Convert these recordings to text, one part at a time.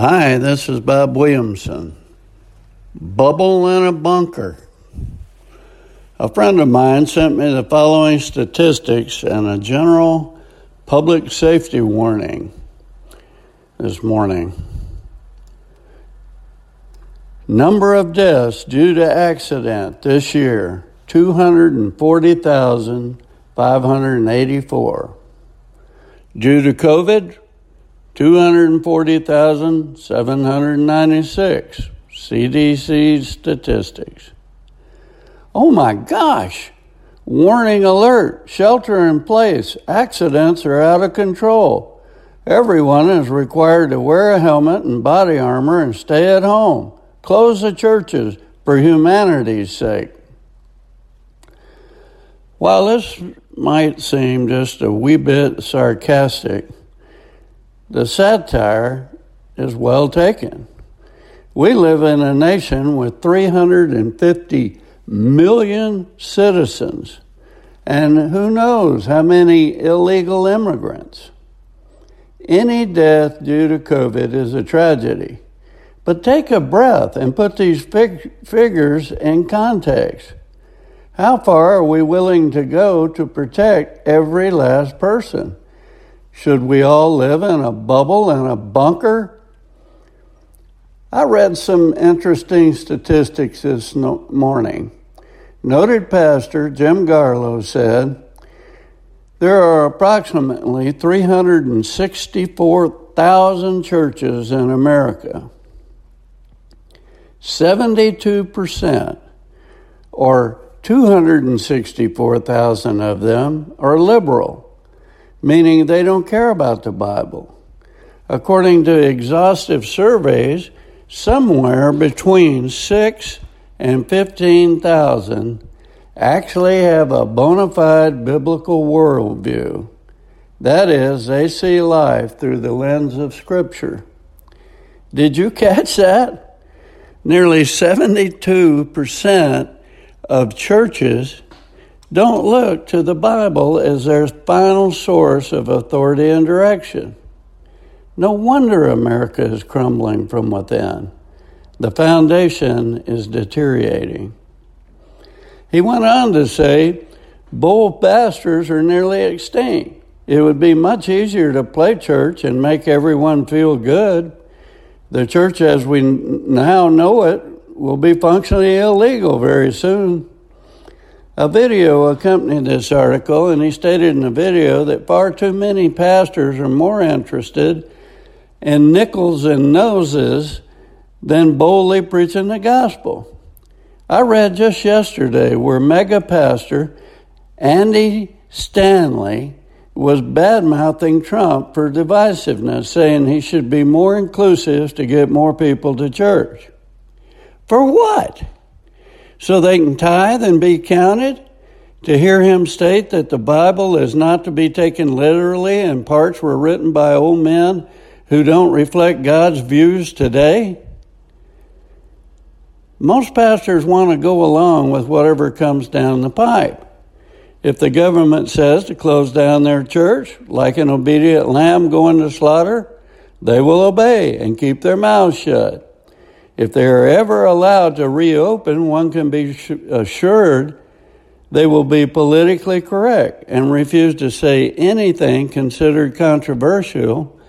Hi, this is Bob Williamson. Bubble in a bunker. A friend of mine sent me the following statistics and a general public safety warning this morning. Number of deaths due to accident this year 240,584. Due to COVID, 240,796. CDC statistics. Oh my gosh! Warning alert, shelter in place, accidents are out of control. Everyone is required to wear a helmet and body armor and stay at home. Close the churches for humanity's sake. While this might seem just a wee bit sarcastic, the satire is well taken. We live in a nation with 350 million citizens, and who knows how many illegal immigrants. Any death due to COVID is a tragedy. But take a breath and put these fig- figures in context. How far are we willing to go to protect every last person? Should we all live in a bubble in a bunker? I read some interesting statistics this morning. Noted pastor Jim Garlow said there are approximately 364,000 churches in America. 72% or 264,000 of them are liberal, meaning they don't care about the Bible. According to exhaustive surveys, somewhere between 6 and 15,000 actually have a bona fide biblical worldview. That is, they see life through the lens of Scripture. Did you catch that? Nearly 72% of churches don't look to the Bible as their final source of authority and direction. No wonder America is crumbling from within. The foundation is deteriorating. He went on to say, both pastors are nearly extinct. It would be much easier to play church and make everyone feel good the church as we now know it will be functionally illegal very soon. A video accompanied this article, and he stated in the video that far too many pastors are more interested in nickels and noses than boldly preaching the gospel. I read just yesterday where mega pastor Andy Stanley was bad mouthing Trump for divisiveness, saying he should be more inclusive to get more people to church. For what? So they can tithe and be counted? To hear him state that the Bible is not to be taken literally and parts were written by old men who don't reflect God's views today? Most pastors want to go along with whatever comes down the pipe. If the government says to close down their church, like an obedient lamb going to slaughter, they will obey and keep their mouths shut. If they are ever allowed to reopen, one can be assured they will be politically correct and refuse to say anything considered controversial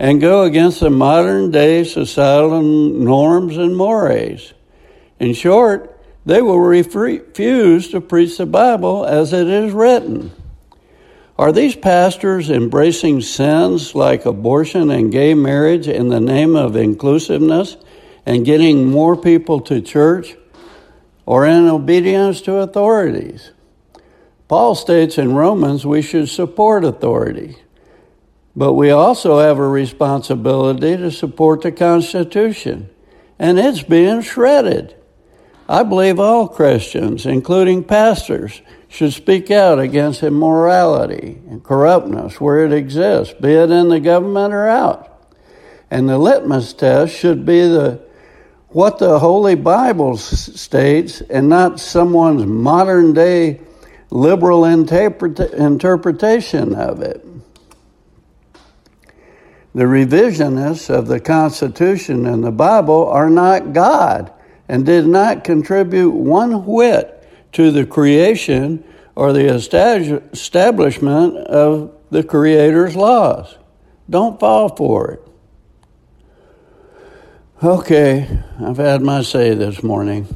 and go against the modern day societal norms and mores. In short, they will refuse to preach the Bible as it is written. Are these pastors embracing sins like abortion and gay marriage in the name of inclusiveness and getting more people to church or in obedience to authorities? Paul states in Romans we should support authority, but we also have a responsibility to support the Constitution, and it's being shredded. I believe all Christians, including pastors, should speak out against immorality and corruptness where it exists, be it in the government or out. And the litmus test should be the what the Holy Bible states and not someone's modern day liberal interpret- interpretation of it. The revisionists of the Constitution and the Bible are not God and did not contribute one whit to the creation or the establishment of the Creator's laws. Don't fall for it. Okay, I've had my say this morning.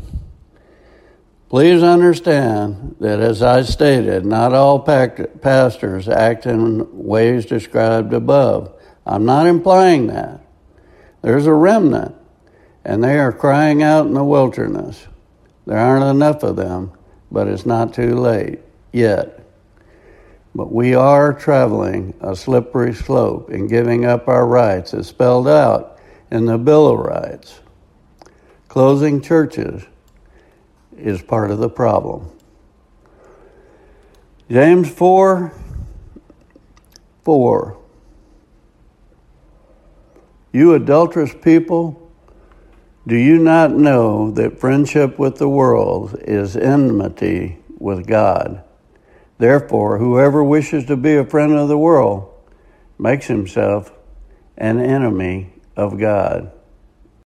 Please understand that, as I stated, not all pastors act in ways described above. I'm not implying that. There's a remnant, and they are crying out in the wilderness. There aren't enough of them, but it's not too late yet. But we are traveling a slippery slope in giving up our rights as spelled out in the Bill of Rights. Closing churches is part of the problem. James 4 4 you adulterous people, do you not know that friendship with the world is enmity with God? Therefore, whoever wishes to be a friend of the world makes himself an enemy of God.